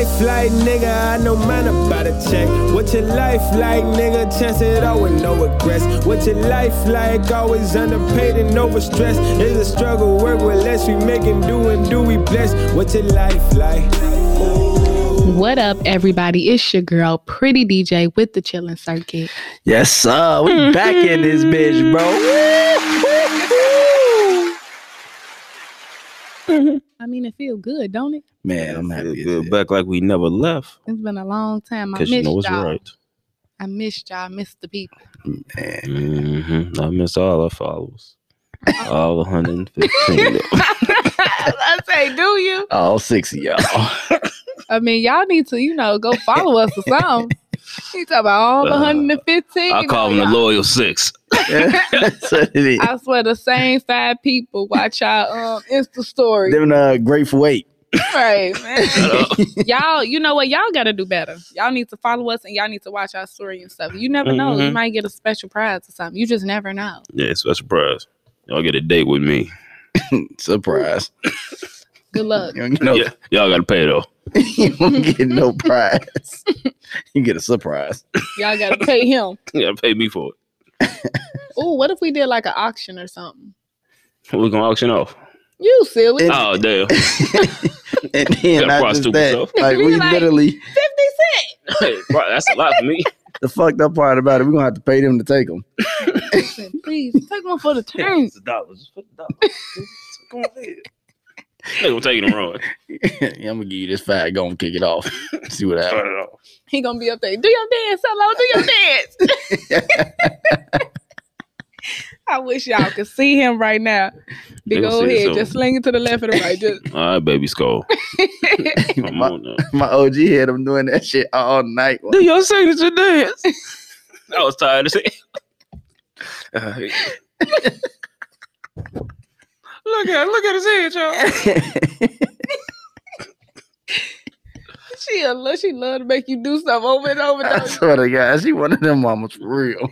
life like, nigga? I know man about a check. What your life like, nigga? Chance it all with no regrets. What your life like? Always underpaid and overstressed. It's a struggle, work with less. We making do and do we bless. What your life like? What up, everybody? It's your girl, Pretty DJ, with the Chitlin Circuit. Yes, sir. We back in this bitch, bro. I mean, it feel good, don't it? Man, I'm Feel happy. good. Back like we never left. It's been a long time. I Cause you missed know it's y'all. right. I missed y'all. I missed the people. Man. hmm I miss all our followers. all 115. I say, do you? All six of y'all. I mean, y'all need to, you know, go follow us or something. He talking about all the Uh, 115. I call them the loyal six. That's what it is. I swear the same five people watch our um Insta story. Them uh, grateful eight. Right, man. y'all, you know what? Y'all gotta do better. Y'all need to follow us and y'all need to watch our story and stuff. You never know. You Mhm. might get a special prize or something. You just never know. Yeah, special prize. Y'all get a date with me. Surprise. Good luck. You no, Yeah, y'all gotta pay though. you don't get no prize. you get a surprise. Y'all gotta pay him. You gotta pay me for Oh, what if we did like an auction or something? We're gonna auction off. You silly. It- Oh damn. and then Gotta not just that, yourself. like We we like- literally, 50 cents. Hey, bro, that's a lot for me. the fucked up part about it, we're gonna have to pay them to take them. Listen, Please take one for the turn. It's a dollar. Just put the dollar. Just Go. They gonna take it and run. yeah, I'm gonna give you this fat. Go and kick it off. See what happens. He gonna be up there. Do your dance, hello. Do your dance. I wish y'all could see him right now. They Big gonna old head, just sling it to the left and the right. Just All right, baby skull. My, on now. my OG had him doing that shit all night. Do your signature dance. I was tired of saying. Uh, look at look at his head, y'all. she a lo- she love to make you do stuff over and over. and I Though. swear to God, she one of them mamas for real.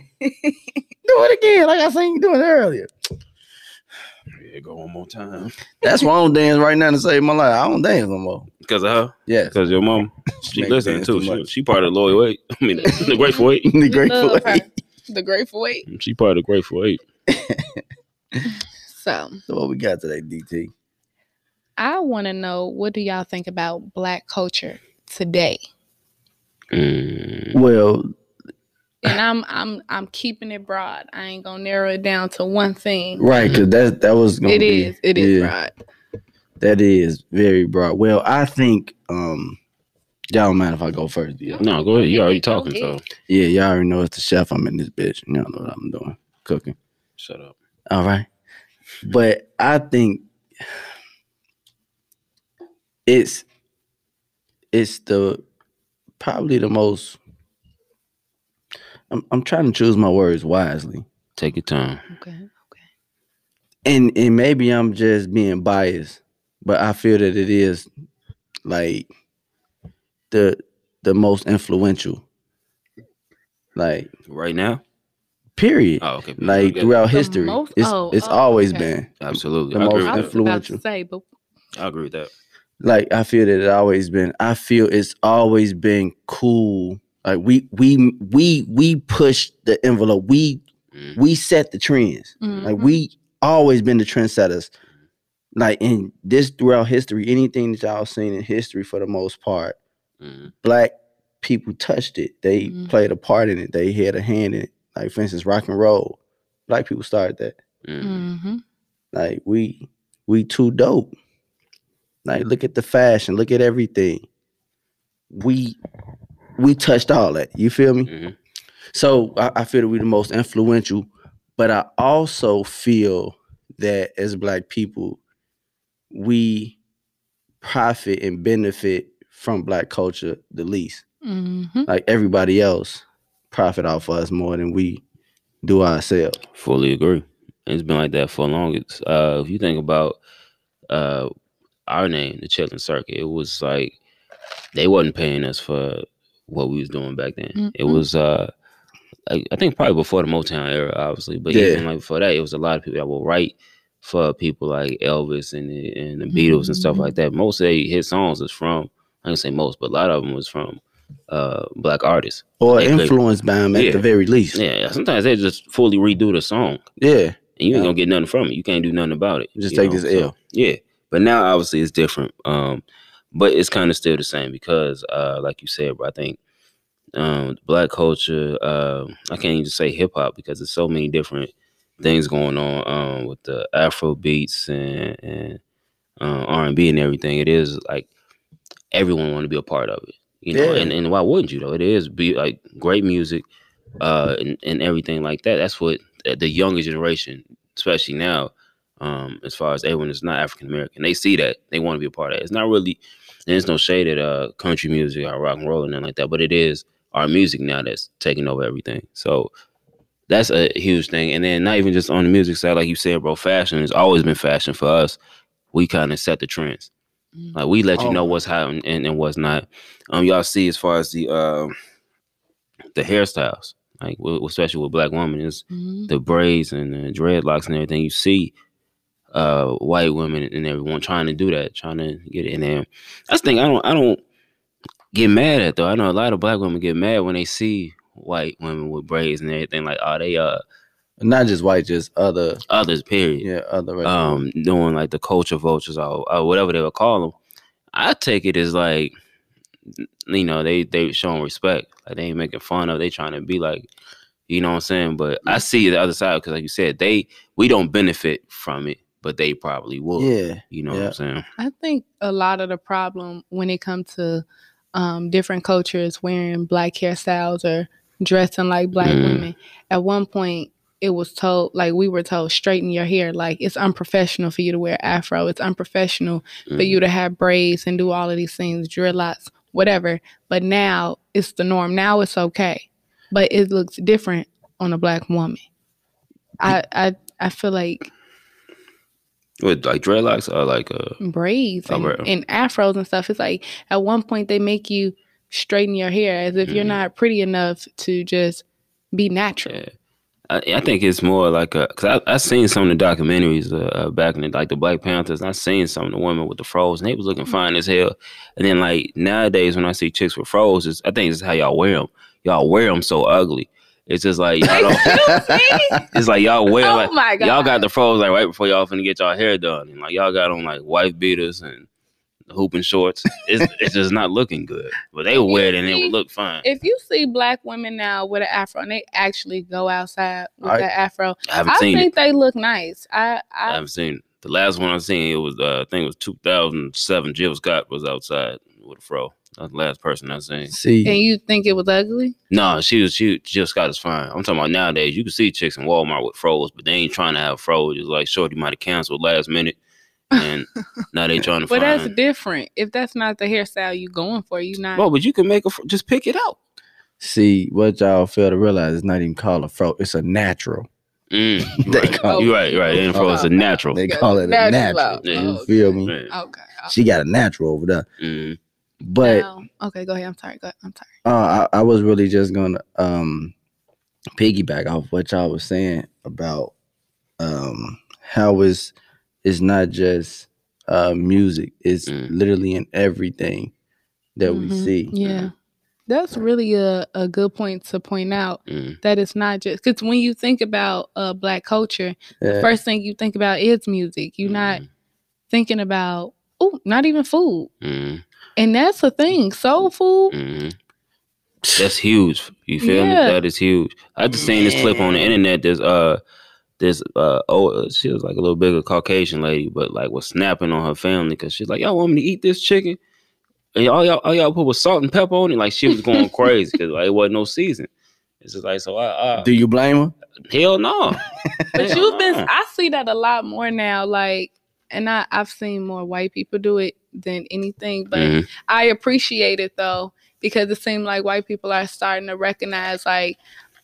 Do it again, like I seen you doing it earlier. Yeah, go one more time. That's why I don't dance right now to save my life. I don't dance no more. Because of her. Yes, Because your mom. She Make listening too. too She, she part of the loyal eight. I mean, the grateful eight. the grateful love eight. The Grateful Eight. She part of the grateful eight. So So what we got today, DT? I want to know what do y'all think about Black culture today? Mm. Well, And I'm I'm I'm keeping it broad. I ain't gonna narrow it down to one thing. right, because that that was gonna It be, is. It is yeah, broad. That is very broad. Well, I think um y'all don't mind if I go first, yeah. No, go ahead. You already talking, so Yeah, y'all already know it's the chef. I'm in this bitch. Y'all know what I'm doing. Cooking. shut up. All right. But I think it's it's the probably the most I'm I'm trying to choose my words wisely. Take your time. Okay. Okay. And and maybe I'm just being biased, but I feel that it is like the the most influential. Like Right now? period. Oh, okay. like throughout The history. most- it's oh, it's oh, always okay. been. Absolutely. the I agree most I with was that. about to influential. say, but I agree with that. like I feel that it always been. I feel it's always been cool. Like we we we we push the envelope. We Mm. we set the trends. Like mhm. we always been the trendsetters. Like in this throughout history, anything that y'all seen in history for the most part, Mm. black people touched it. They Mhm. played a part in it. They had a hand in it. Like for instance, rock and roll. Black people started that. Mm. Mhm. Like we we too dope. Like look at the fashion, look at everything. We we touched all that. You feel me? Mhm. So I, I feel that we're the most influential, but I also feel that as black people, we profit and benefit from black culture the least. Mhm. Like everybody else profit off of us more than we do ourselves. Fully agree. It's been like that for long. It's, uh, if you think about uh, our name, the Chitlin Circuit, it was like they wasn't paying us for what we was doing back then. It Mhm. was, uh, I, I think, probably before the Motown era, obviously, but Yeah. even like before that, it was a lot of people that will write for people like Elvis and the, and the Beatles and stuff like that. Most of their hit songs is from I can say most, but a lot of them was from uh black artists. or They could- influenced by them at Yeah. the very least. Yeah, sometimes they just fully redo the song, Yeah. and you ain't gonna get nothing from it. You can't do nothing about it. Just you take this L. yeah, but now obviously it's different. Um, but it's kind of still the same because, uh, like you said, bro, I think um, black culture. Uh, I can't even say hip hop because there's so many different things going on um, with the Afro beats and, and uh, R and B and everything. It is like everyone want to be a part of it, you know. Yeah. And, and why wouldn't you though? It is be like great music uh, and, and everything like that. That's what the- the younger generation, especially now, um, as far as everyone is not African American, they see that they want to be a part of it. It's not really, and there's no shade at uh, country music or rock and roll and nothing like that, but it is our music now that's taking over everything. So that's a huge thing. And then not even just on the music side, like you said, bro, fashion has always been fashion for us. We kind of set the trends. Mm. Like we let you Oh. know what's hot and, and, and what's not. Um, y'all see as far as the um the hairstyles, like especially with black women, is Mhm. the braids and the dreadlocks and everything. You see uh white women and everyone trying to do that, trying to get in there. That's the thing I don't I don't get mad at though. I know a lot of black women get mad when they see white women with braids and everything like oh they uh Not just white, just other. others period. Yeah, other. Um doing like the culture vultures or, or whatever they would call them. I take it as like you know, they they showing respect. Like they ain't making fun of. They trying to be like, you know what I'm saying. But I see the other side because, like you said, they we don't benefit from it, but they probably will. yeah. You know what I'm saying? I think a lot of the problem when it comes to um, different cultures wearing black hairstyles or dressing like black Mm. women, at one point it was told, like we were told, straighten your hair. Like it's unprofessional for you to wear afro. It's unprofessional for Mhm. you to have braids and do all of these things, dreadlocks, whatever. But now it's the norm. Now it's okay, but it looks different on a black woman. I I I feel like With like dreadlocks or like uh braids and, and afros and stuff. It's like at one point they make you straighten your hair as if you're Mhm. not pretty enough to just be natural. yeah. I, I think it's more like a because I I seen some of the documentaries uh, uh, back in the like the Black Panthers. I seen some of the women with the froze and they was looking fine as hell. And then like nowadays when I see chicks with froze, I think it's how y'all wear them. Y'all wear them so ugly. It's just like y'all don't. it's like y'all wear oh like my god! y'all got the froze like right before y'all finna get y'all hair done, and like y'all got on like wife beaters and hooping shorts. It's it's just not looking good. But they would wear it and it would look fine. if you see black women now with an afro and they actually go outside with I- that afro, I haven't I seen it. think they look nice. I I I, haven't seen it. The last one I've seen it was uh, I think it was 2007. Jill Scott was outside with a fro. That's the last person I seen. See, and you think it was ugly? No, she was she Jill Scott is fine. I'm talking about nowadays. You can see chicks in Walmart with froze, but they ain't trying to have froze. It's like Shorty might have canceled last minute, and now they trying to But that's different. If that's not the hairstyle you going for, you not. Well, but you can make a fro- just pick it out. see what y'all fail to realize is not even called a fro. It's a natural. Mm, you They right. call- you right, you right. And froze is a natural. They call it a natural. natural. Yeah. You feel me? Yeah. okay. She got a natural over there. Mm. But Now- okay, go ahead. I'm sorry. Go, I'm sorry. uh, I, I was really just gonna um piggyback off what y'all was saying about um how it's it's not just uh music, it's Mm. literally in everything that we Mhm. see. Yeah. That's really a, a good point to point out Mm. that it's not just because when you think about uh, black culture, the first thing you think about is music. You're not thinking about, oh, not even food. Mm. And that's the thing. Soul food, Mm. That's huge. You feel me? That is huge. I just seen this clip on the internet. There's uh, this uh, oh, she was like a little bigger Caucasian lady, but like was snapping on her family because she's like, y'all want me to eat this chicken? And all y'all, all y'all put was salt and pepper on it. Like she was going crazy because like it wasn't no season. It's just like so. I, I Do you blame her? hell no. but you've been. I see that a lot more now. Like, and I, I've seen more white people do it than anything. But Mhm. I appreciate it though because it seems like white people are starting to recognize like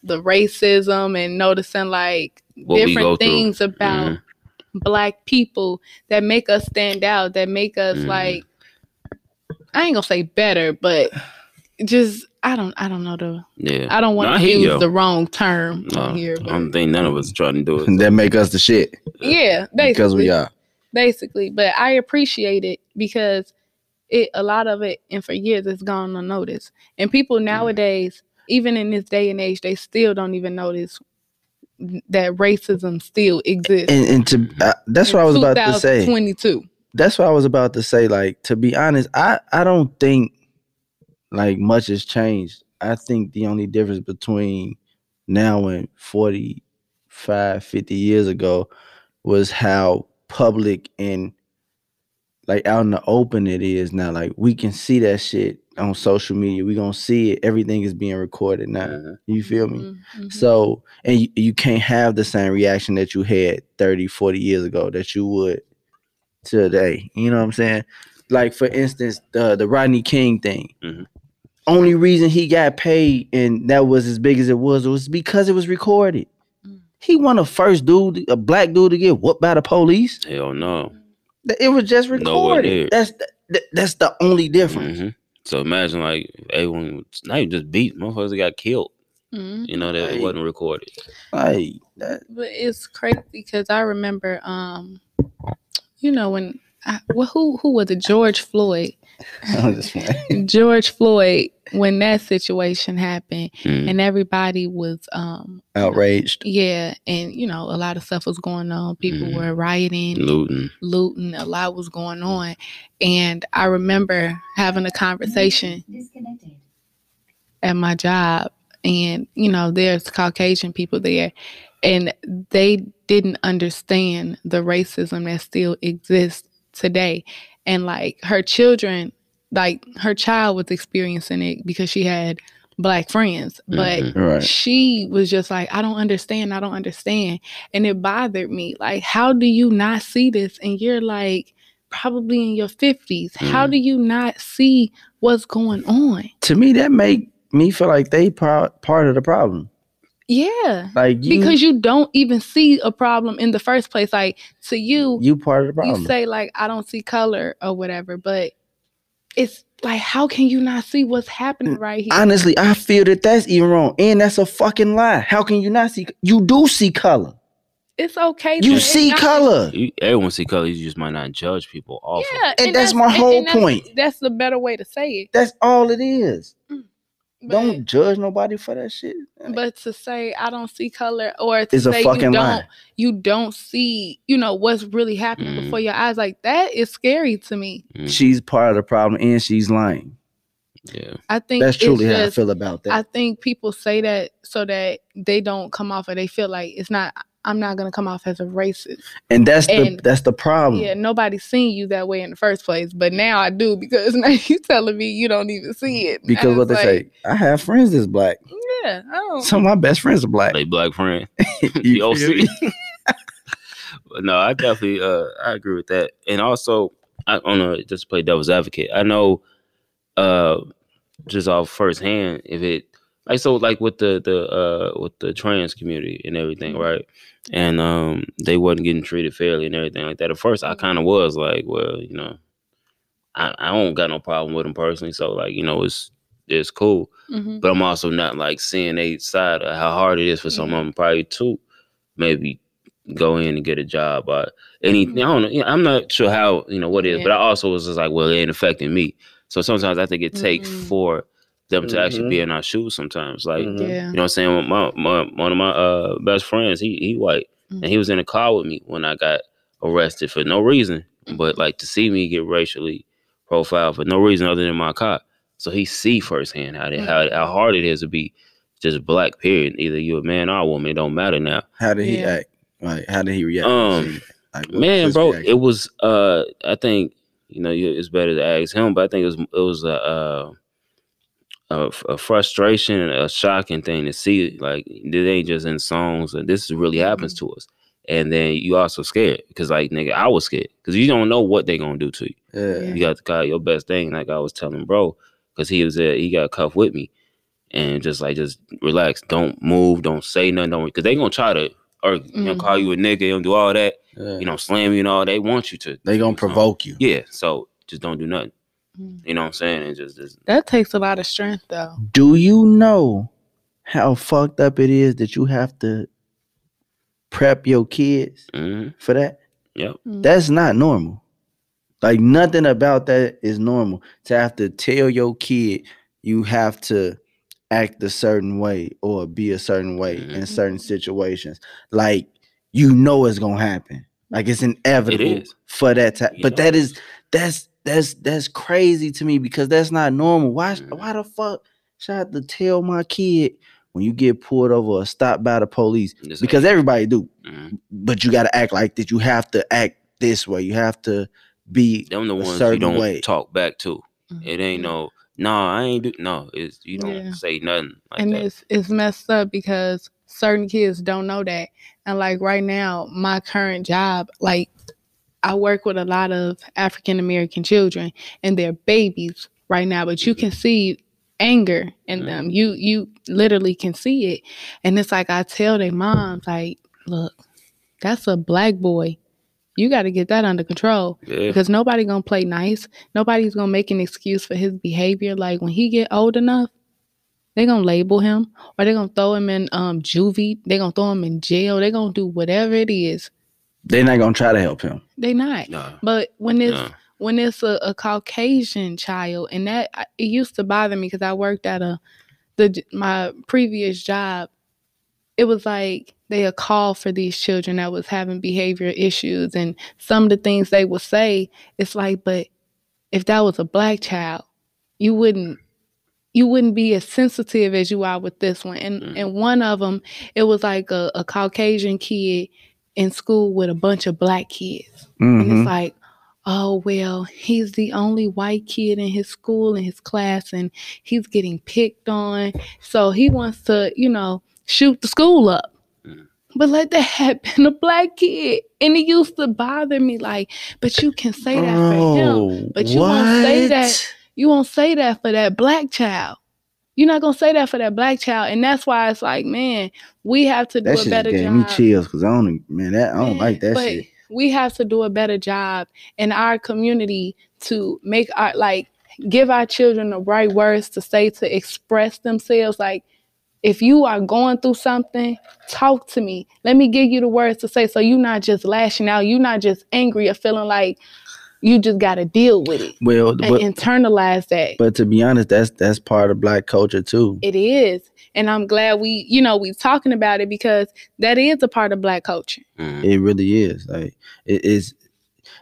the racism and noticing like What we go different through. things about Mhm. black people that make us stand out, that make us Mhm. like I ain't gonna say better, but just I don't I don't know the Yeah. I don't want to hear use you. the wrong term No, on here. I don't think none of us trying to do it. that make us the shit yeah, basically. because we are. Basically. But I appreciate it because it a lot of it and for years it's gone unnoticed. And people nowadays, even in this day and age, they still don't even notice that racism still exists. And, and to uh, that's what I was about to say. 22. That's what I was about to say. Like to be honest, I I don't think like much has changed. I think the only difference between now and 45, 50 years ago was how public and like out in the open it is now. Like we can see that shit on social media. We gonna see it. Everything is being recorded now. Mhm. You feel me? Mhm. So, and you, you can't have the same reaction that you had 30, 40 years ago that you would today. You know what I'm saying? Like, for instance, the, the Rodney King thing. Mhm. Only reason he got paid and that was as big as it was was because it was recorded. He won the first dude, a black dude, to get whooped by the police. Hell no. It was just recorded. That's the, that's the only difference. hmm So imagine like everyone was not even just beat, motherfuckers that got killed. Mhm. You know that Right. it wasn't recorded. Like that, But it's crazy because I remember, um, you know, when I, well, who who was it? George Floyd. I'm just playing. George Floyd. When that situation happened, Mm. and everybody was, um, outraged. yeah, and you know, a lot of stuff was going on. People Mhm. were rioting, Looting. looting. A lot was going on, and I remember having a conversation at my job and you know there's caucasian people there and they didn't understand the racism that still exists today and like her children like her child was experiencing it because she had black friends but Mhm. Right. she was just like i don't understand i don't understand and it bothered me like how do you not see this and you're like probably in your 50s how Mhm. do you not see what's going on To me, that make me feel like they part part of the problem. Yeah Like you, because you don't even see a problem in the first place. Like to you, you part of the problem. you say like I don't see color or whatever, but it's like how can you not see what's happening mm, right here? Honestly, I feel that that's even wrong, and that's a fucking lie. How can you not see? You do see color. it's okay. You to see acknowledge- color. You, everyone see color. You just might not judge people off. Yeah, And that's my whole that's- point. That's the better way to say it. That's all it is. Mm. But, Don't judge nobody for that shit. but to say I don't see color or to It's a say fucking you don't lie. you don't see you know what's really happening Mm. before your eyes like that is scary to me. Mm. She's part of the problem, and she's lying. Yeah. I think That's it's truly how I feel about that. I think people say that so that they don't come off or they feel like it's not I'm not gonna come off as a racist. and that's the that's the problem. Yeah, nobody's seen you that way in the first place. But now I do because now you telling me you don't even see it. Because what they it's say, I have friends that's black. Yeah, I don't Some of my best friends are black. They black friend. You the feel? OC. But no, I definitely uh I agree with that. And also I don't know, just play devil's advocate. I know uh just off firsthand if it like so like with the the uh with the trans community and everything, Mhm. right? And um they wasn't getting treated fairly and everything like that. At first I kinda was like, well, you know, I, I don't got no problem with them personally. So like, you know, it's it's cool Mhm. but I'm also not like seeing a side of how hard it is for some Mhm. of them probably to maybe go in and get a job or anything. I don't know. I'm not sure how you know what it is, but I also was just like, well, it ain't affecting me. So sometimes I think it takes for them to actually be in our shoes. Sometimes, like Mhm. Yeah. you know, what I'm saying my, my one of my uh, best friends, he he white, and he was in a car with me when I got arrested for no reason, but like to see me get racially profiled for no reason other than my car. So he see firsthand how, they, how how hard it is to be just black. Period. Either you're a man or a woman. It don't matter now. How did he Yeah. act? Like, how did he react? Um, Like, what was Man, bro, reaction? it was. Uh, I think you know it's better to ask him, but I think it was it was a. Uh, a, a frustration, and a shocking thing to see. Like this ain't just in songs, and this really happens to us. And then you also scared because, like, nigga, I was scared because you don't know what they gonna do to you. yeah. You got to call your best thing, like I was telling bro, because he was there. He got cuffed with me, and just like just relax, don't move, don't say nothing, don't because they gonna try to or you know Mhm. call you a nigga, they gonna do all that, yeah. you know, slam you and all. They want you to. they gonna provoke you. Yeah, so just don't do nothing. You know what I'm saying? And just, just That takes a lot of strength though. Do you know how fucked up it is that you have to prep your kids mhm, for that? yep. Mm. That's not normal. Like nothing about that is normal. To have to tell your kid you have to act a certain way or be a certain way in Mhm. certain situations. Like you know it's gonna happen. Like it's inevitable is. for that to You but know that it is that's that's that's crazy to me because that's not normal. Why why the fuck should I have to tell my kid when you get pulled over or stopped by the police? Just Because like- everybody do, Mhm. but you gotta act like that. You have to act this way. You have to be them the a ones you certain don't way. talk back to. It ain't no, no, I ain't do no. It's you don't Yeah. say nothing like and that. it's it's messed up because certain kids don't know that and like right now my current job like i work with a lot of african american children and they're babies right now but you can see anger in them. You you literally can see it. And it's like i tell their moms like look that's a black boy. You got to get that under control Yeah. because nobody gonna play nice. Nobody's gonna make an excuse for his behavior. Like when he get old enough they gonna label him or they gonna throw him in um juvie. They gonna throw him in jail. They gonna do whatever it is They're not gonna try to help him. they not Nah. but when it's Nah. when it's a, a caucasian child and that it used to bother me because i worked at a the my previous job it was like they a call for these children that was having behavior issues and some of the things they would say it's like but if that was a black child you wouldn't you wouldn't be as sensitive as you are with this one and Mm. and one of them it was like a, a caucasian kid in school with a bunch of black kids. And Mhm. it's like oh well he's the only white kid in his school in his class and he's getting picked on. So he wants to you know shoot the school up. Mm. but let that have been a black kid. And it used to bother me like but you can say that for him. But you won't say that- you won't say that for that black child you're not gonna say that for that black child and that's why it's like man we have to do That a better gave job me chills because I don't man that I don't Man, like that but shit. We have to do a better job in our community to make our like give our children the right words to say to express themselves. Like if you are going through something, talk to me. Let me give you the words to say so you're not just lashing out, you're not just angry or feeling like you just gotta deal with it Well, and but internalize that. but to be honest, that's that's part of black culture too. It is. And I'm glad we, you know, we talking about it because that is a part of black culture. Mhm. It really is. Like it is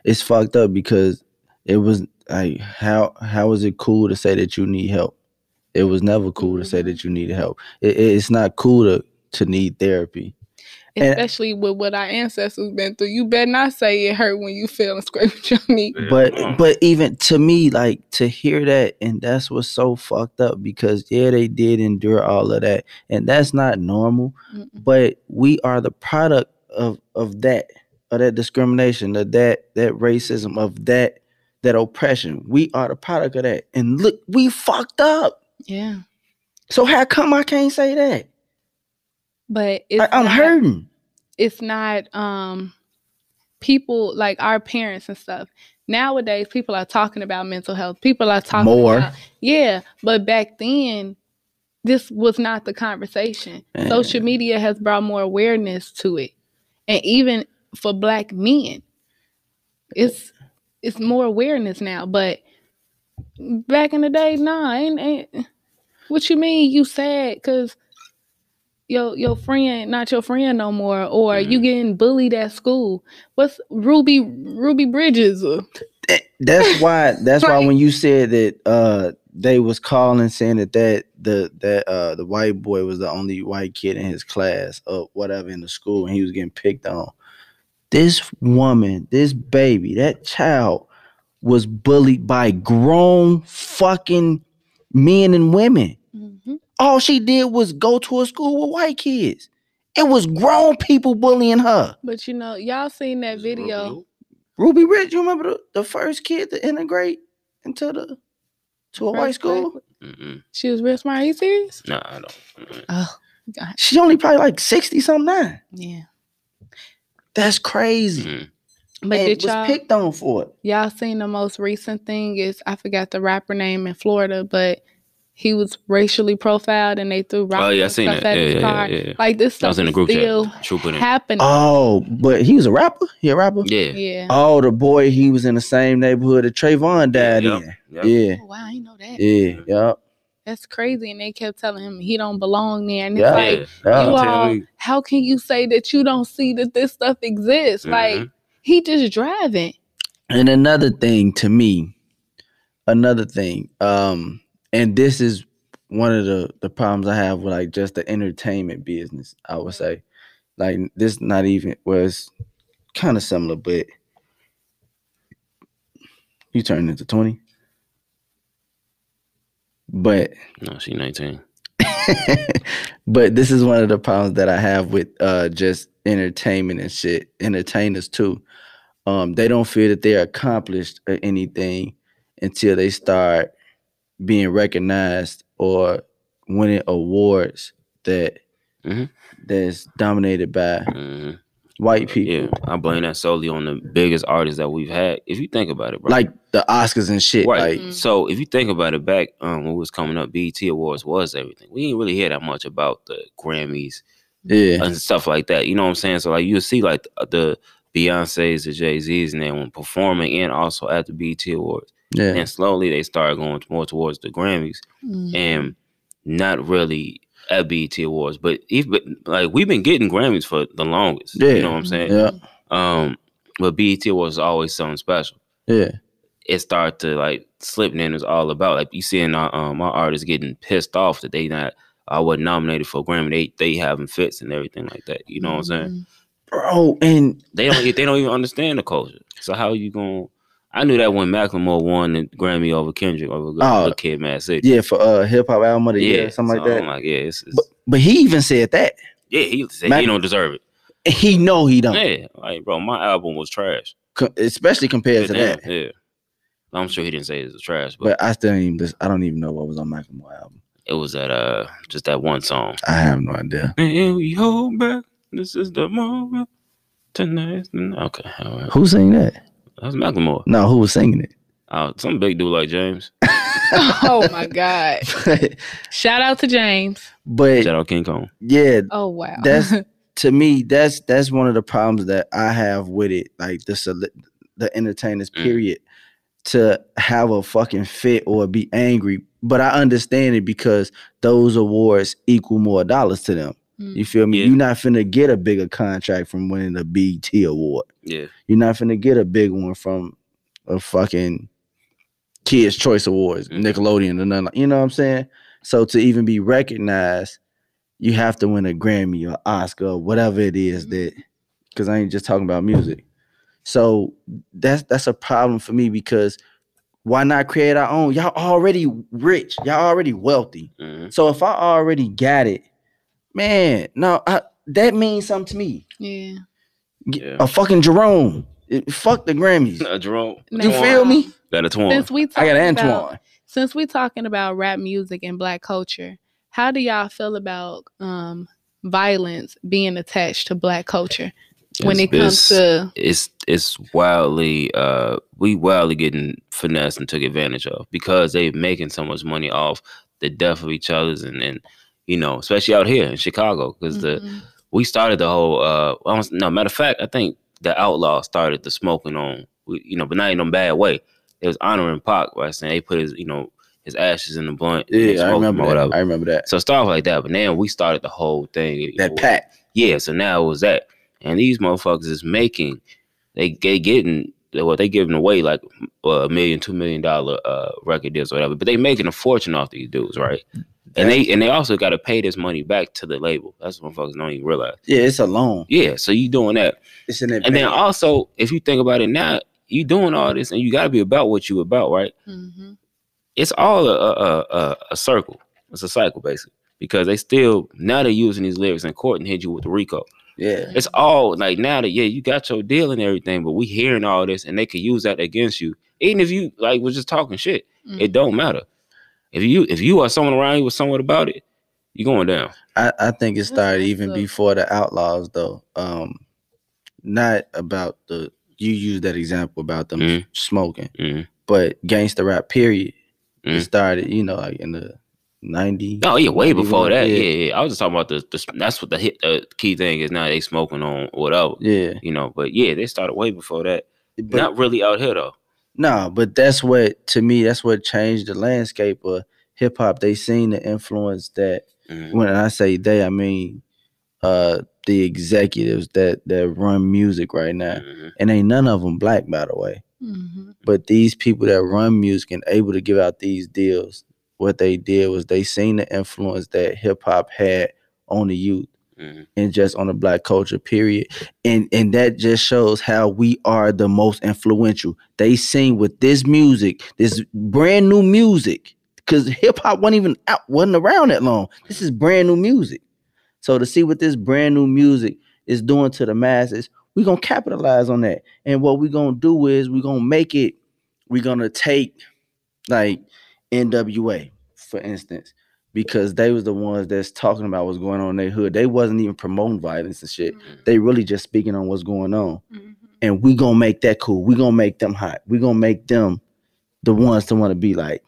it's fucked up because it was like how how is it cool to say that you need help? It was never cool to say Mhm. that you need help. It, it- it's not cool to to need therapy. And- especially with what our ancestors been through. You better not say it hurt when you feel and scraped your knee. But but even to me like to hear that and that's what's so fucked up because yeah they did endure all of that and that's not normal Mm-mm. but we are the product of of that of that discrimination of that that racism of that that oppression we are the product of that and look we fucked up Yeah, so how come i can't say that but it's I, i'm not, hurting It's not um people like our parents and stuff. Nowadays, people are talking about mental health. People are talking More. about yeah, but back then. This was not the conversation. Man. Social media has brought more awareness to it, and even for Black men, it's it's more awareness now. But back in the day, nah, ain't, ain't what you mean you sad because your your friend not your friend no more, or you Mm-hmm. getting bullied at school. What's Ruby Ruby Bridges? That- that's why that's why when you said that uh they was calling saying that that the that uh the white boy was the only white kid in his class or whatever in the school and he was getting picked on this woman this baby that child was bullied by grown fucking men and women. All she did was go to a school with white kids it was grown people bullying her But you know, y'all seen that video. ruby rich you remember the, the first kid to integrate into the to a white school Mm-mm. She was real smart. Are you serious? Nah, I don't. Mm-mm. Oh God, She only probably like 60 something now. yeah. That's crazy. Mm. But and did was y'all picked on for it. y'all seen the most recent thing? Is I forgot the rapper name in Florida, but he was racially profiled and they threw rocks Oh, yeah, I seen stuff that. at Yeah, yeah, yeah, yeah. Like this I stuff was in the group chat. still True put in. happening. Oh, but he was a rapper. He a rapper. Yeah. yeah. Oh, the boy he was in the same neighborhood that Trayvon died Yep, in. yep. Yeah, Oh, wow, I know that. yeah, yeah, That's crazy. And they kept telling him he don't belong there. And it's Yeah. like, yeah. you all, how can you say that you don't see that this stuff exists? Like Mhm. he just driving. And another thing to me, another thing, um, and this is one of the the problems I have with like just the entertainment business. I would say, like this, not even was kind of similar, but you turned into twenty. But No, she 19. but this is one of the problems that I have with uh just entertainment and shit. Entertainers too. Um, they don't feel that they're accomplished or anything until they start being recognized or winning awards that Mhm. that's dominated by hmm white people. Yeah, I blame that solely on the biggest artists that we've had. If you think about it, bro. Like the Oscars and shit. Right. Like Mm. So if you think about it, back um, when it was coming up, BET Awards was everything. We didn't really hear that much about the Grammys yeah. and stuff like that. You know what I'm saying? So like you'll see like the, the Beyonces, the Jay Z's, and then when performing and also at the BET Awards, Yeah. and slowly they started going more towards the Grammys Mhm. and not really at BET Awards. But even like we've been getting Grammys for the longest. Yeah. You know what I'm saying? Yeah. Um, but BET Awards is always something special. Yeah. it started to like slip and it's all about like you seeing our um our artists getting pissed off that they not I wasn't nominated for a Grammy. They they having fits and everything like that. You know what I'm saying? Mhm. Bro, and They don't they don't even understand the culture. So how are you going I knew that when Macklemore won the Grammy over Kendrick over Oh. the Kid Mad City. yeah, for uh hip hop album of the yeah, year, something so like that. Like, yeah, it's, it's, But but he even said that. yeah, he said Mac- he don't deserve it. He know he don't. Yeah, like bro, my album was trash. Co- especially compared to Damn, that. Yeah. I'm sure he didn't say it was trash, but, But I still even. I don't even know what was on Macklemore album. it was that uh just that one song. I have no idea. And we hold back. This is the moment. tonight. Okay, right. Who sang that? That's Macklemore. No, who was singing it? Uh, some big dude like James. oh my God. but, Shout out to James. But shout out King Kong. yeah, Oh wow. That's- to me, that's that's one of the problems that I have with it. Like the the entertainers, Mm. period, to have a fucking fit or be angry. But I understand it because those awards equal more dollars to them. Mm. You feel me? Yeah. You're not finna get a bigger contract from winning a BET award. Yeah. You're not finna get a big one from a fucking Kids Choice Awards, Mhm. Nickelodeon, or nothing. like- You know what I'm saying? So to even be recognized, you have to win a Grammy or Oscar or whatever it is that. Because I ain't just talking about music. So that's that's a problem for me because why not create our own? Y'all already rich. Y'all already wealthy. hmm So if I already got it, man, no, I, that means something to me. yeah. Yeah. A fucking Jerome. It- fuck the Grammys. Uh, Jerome. You Now, feel me? Got a twin. Since we I got talking Antoine. about since we talking about rap music and black culture, how do y'all feel about um violence being attached to black culture when It's- it comes it's- to it's it's wildly uh we wildly getting finessed and took advantage of because they making so much money off the death of each other's and and you know especially out here in Chicago because the Mhm. we started the whole uh I don't- no matter of fact I think the outlaw started the smoking on we- you know but not in a bad way it was honoring Pac by saying they put his you know his ashes in the blunt Yeah, I remember that. I remember that. so stuff like that but then we started the whole thing That know, pack. yeah, so now it was that, and these motherfuckers is making, they they getting what they giving away like a million, two million dollar uh, record deals or whatever, but they making a fortune off these dudes, right? And they and they also got to pay this money back to the label. That's what motherfuckers don't even realize. Yeah, it's a loan. Yeah, so you doing that, It's an and then also if you think about it now, you doing all this, and you got to be about what you about, right? Mhm. It's all a a, a a a circle. It's a cycle basically because they still now they're using these lyrics in court and hit you with the RICO. yeah. It's all like now that yeah, you got your deal and everything, but we hearing all this and they could use that against you. Even if you like was just talking shit, Mm. it don't matter. If you if you are someone around you with someone about it, you're going down. I, I think it started even before the outlaws though. Um not about the you use that example about them Mhm. smoking, Mhm. but gangster rap period. It Mhm. started, you know, like in the 90. Oh yeah, way before 91, that. Yeah, yeah. I was just talking about the, the that's what the hit the key thing is now they smoking on whatever. Yeah. You know, but yeah, they started way before that. But Not really out here though. No, but that's what to me. That's what changed the landscape of hip hop. They seen the influence that Mhm. when I say they, I mean uh the executives that that run music right now, Mhm. and ain't none of them black, by the way. Mm-hmm. But these people that run music and able to give out these deals, what they did was they seen the influence that hip hop had on the youth Mhm. and just on the black culture period. And and that just shows how we are the most influential. They sing with this music this brand new music because hip-hop wasn't even out wasn't around that long. This is brand new music. So to see what this brand new music is doing to the masses we're gonna capitalize on that. And what we're gonna do is we're gonna make it we're gonna take like nwa for instance because they was the ones that's talking about what's going on in their hood. They wasn't even promoting violence and shit. They really just speaking on what's going on. And we gonna make that cool. We gonna make them hot. We gonna make them the ones to want to be like.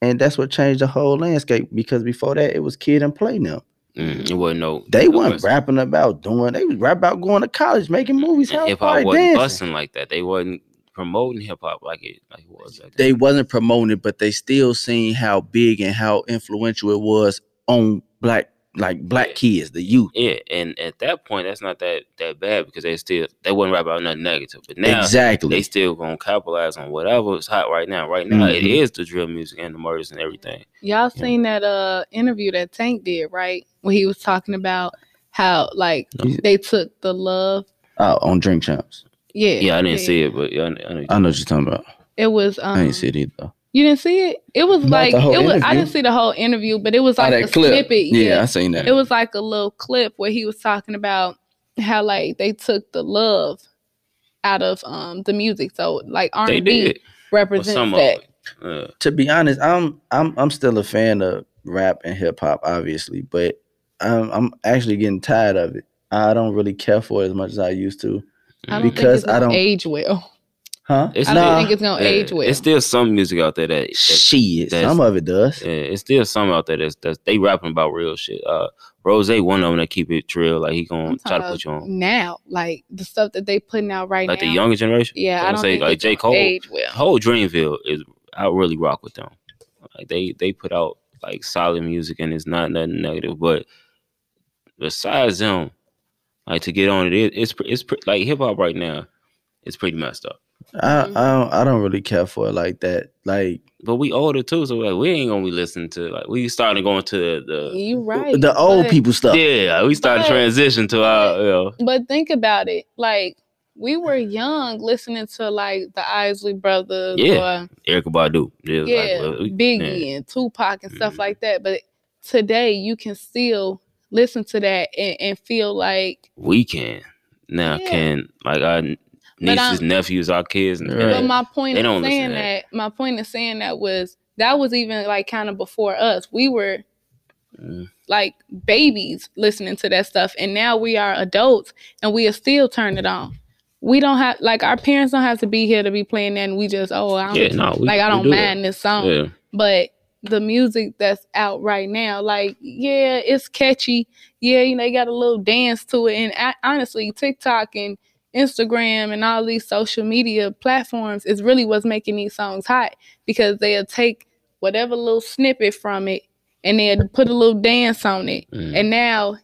And that's what changed the whole landscape because before that it was Kid 'n Play now. Mhm. It wasn't no. They no weren't busting. rapping about doing. They was rap about going to college, making movies, hip party, wasn't dancing. busting like that. They wasn't promoting hip hop like it like it was. Back then. They wasn't promoting it, but they still seen how big and how influential it was on black like black Yeah. kids, the youth. Yeah, and at that point, that's not that that bad because they still they wouldn't rap about nothing negative. But now exactly. they still gonna capitalize on whatever is hot right now. Right now, it Mhm. is the drill music and the murders and everything. Y'all Yeah. seen that uh interview that Tank did, right? When he was talking about how like No. they took the love. Oh, on Drink Champs. Yeah. Yeah, I didn't see it, but yeah, I, I know. I know what you're talking about. It was um I ain't see it either. you didn't see it? It was Not like it was I didn't see the whole interview, but it was Oh, like that a clip. snippet. Yeah, I seen that. It was like a little clip where he was talking about how like they took the love out of um the music. So like R they and B represents some that. it. Yeah. to be honest, I'm I'm I'm still a fan of rap and hip hop, obviously, but I'm I'm actually getting tired of it. I don't really care for it as much as I used to. I don't because think it's I gonna don't- age well. Huh? It's I not- don't think it's gonna Yeah, age well. It's still some music out there that, that Shit, that's- some of it does. yeah, it's still some out there that's, that's they rapping about real shit. Uh, Rose, one of them that keep it drill, like he gonna try to put you on. now, like the stuff that they putting out right Like now. Like the younger generation. yeah, I I'm don't say think like it's J Cole. age well. whole Dreamville is I really rock with them. Like they they put out like solid music and it's not nothing negative. But besides them, like to get on it, it it's it's pre- like hip hop right now. It's pretty messed up. I I don't, I don't really care for it like that. Like But we older too, so like we ain't gonna be listening to like we starting going to the You right. the old but- people stuff. yeah we started But- transition to our you know, But think about it, like we were young listening to like the Isley Brothers Yeah. or Erykah Badu. Yeah, yeah, like, well, we- Biggie yeah. and Tupac and stuff Mhm. like that. But today you can still listen to that and, and feel like we can now Yeah. can like our nieces nephews our kids and Right. But my point They of don't saying that. that. my point of saying that was that was even like kind of before us. We were Mm. like babies listening to that stuff, and now we are adults and we are still turn it on. We don't have like our parents don't have to be here to be playing that, and we just oh I don't, yeah no we, like I don't do mind this song, yeah but the music that's out right now, like yeah, it's catchy. Yeah, you know, you got a little dance to it, and I, honestly, TikTok and Instagram and all these social media platforms is really what's making these songs hot because they'll take whatever little snippet from it and they'll put a little dance on it, Mm. and now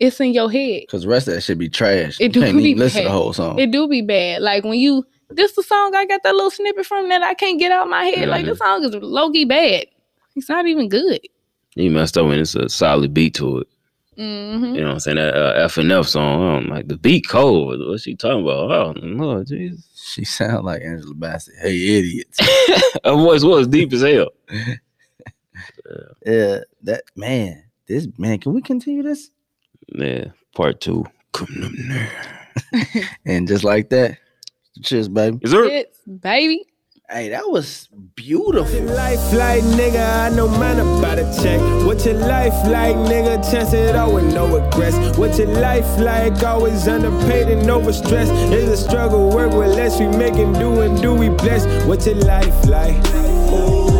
it's in your head. Cause the rest of that should be trash. It you do can't be listen to the whole song. It do be bad. Like when you this the song I got that little snippet from that I can't get out my head. Like this song is low key bad. It's not even good. you messed up when it's a solid beat to it hmm you know what I'm saying that uh, F and F song I'm like the beat cold what's she talking about oh no Jesus she sound like Angela Bassett. Hey idiots. her voice was deep as hell yeah, that man. This man, can we continue this? yeah part two coming up now And just like that, cheers, baby. is there It's baby. Hey, that was beautiful. Life like nigga, I know man about a check. What your life like, nigga? Chance it all with no regrets. What your life like? Always underpaid and overstressed. It's a struggle, work with less. We making do and do we bless. What your life like? Ooh.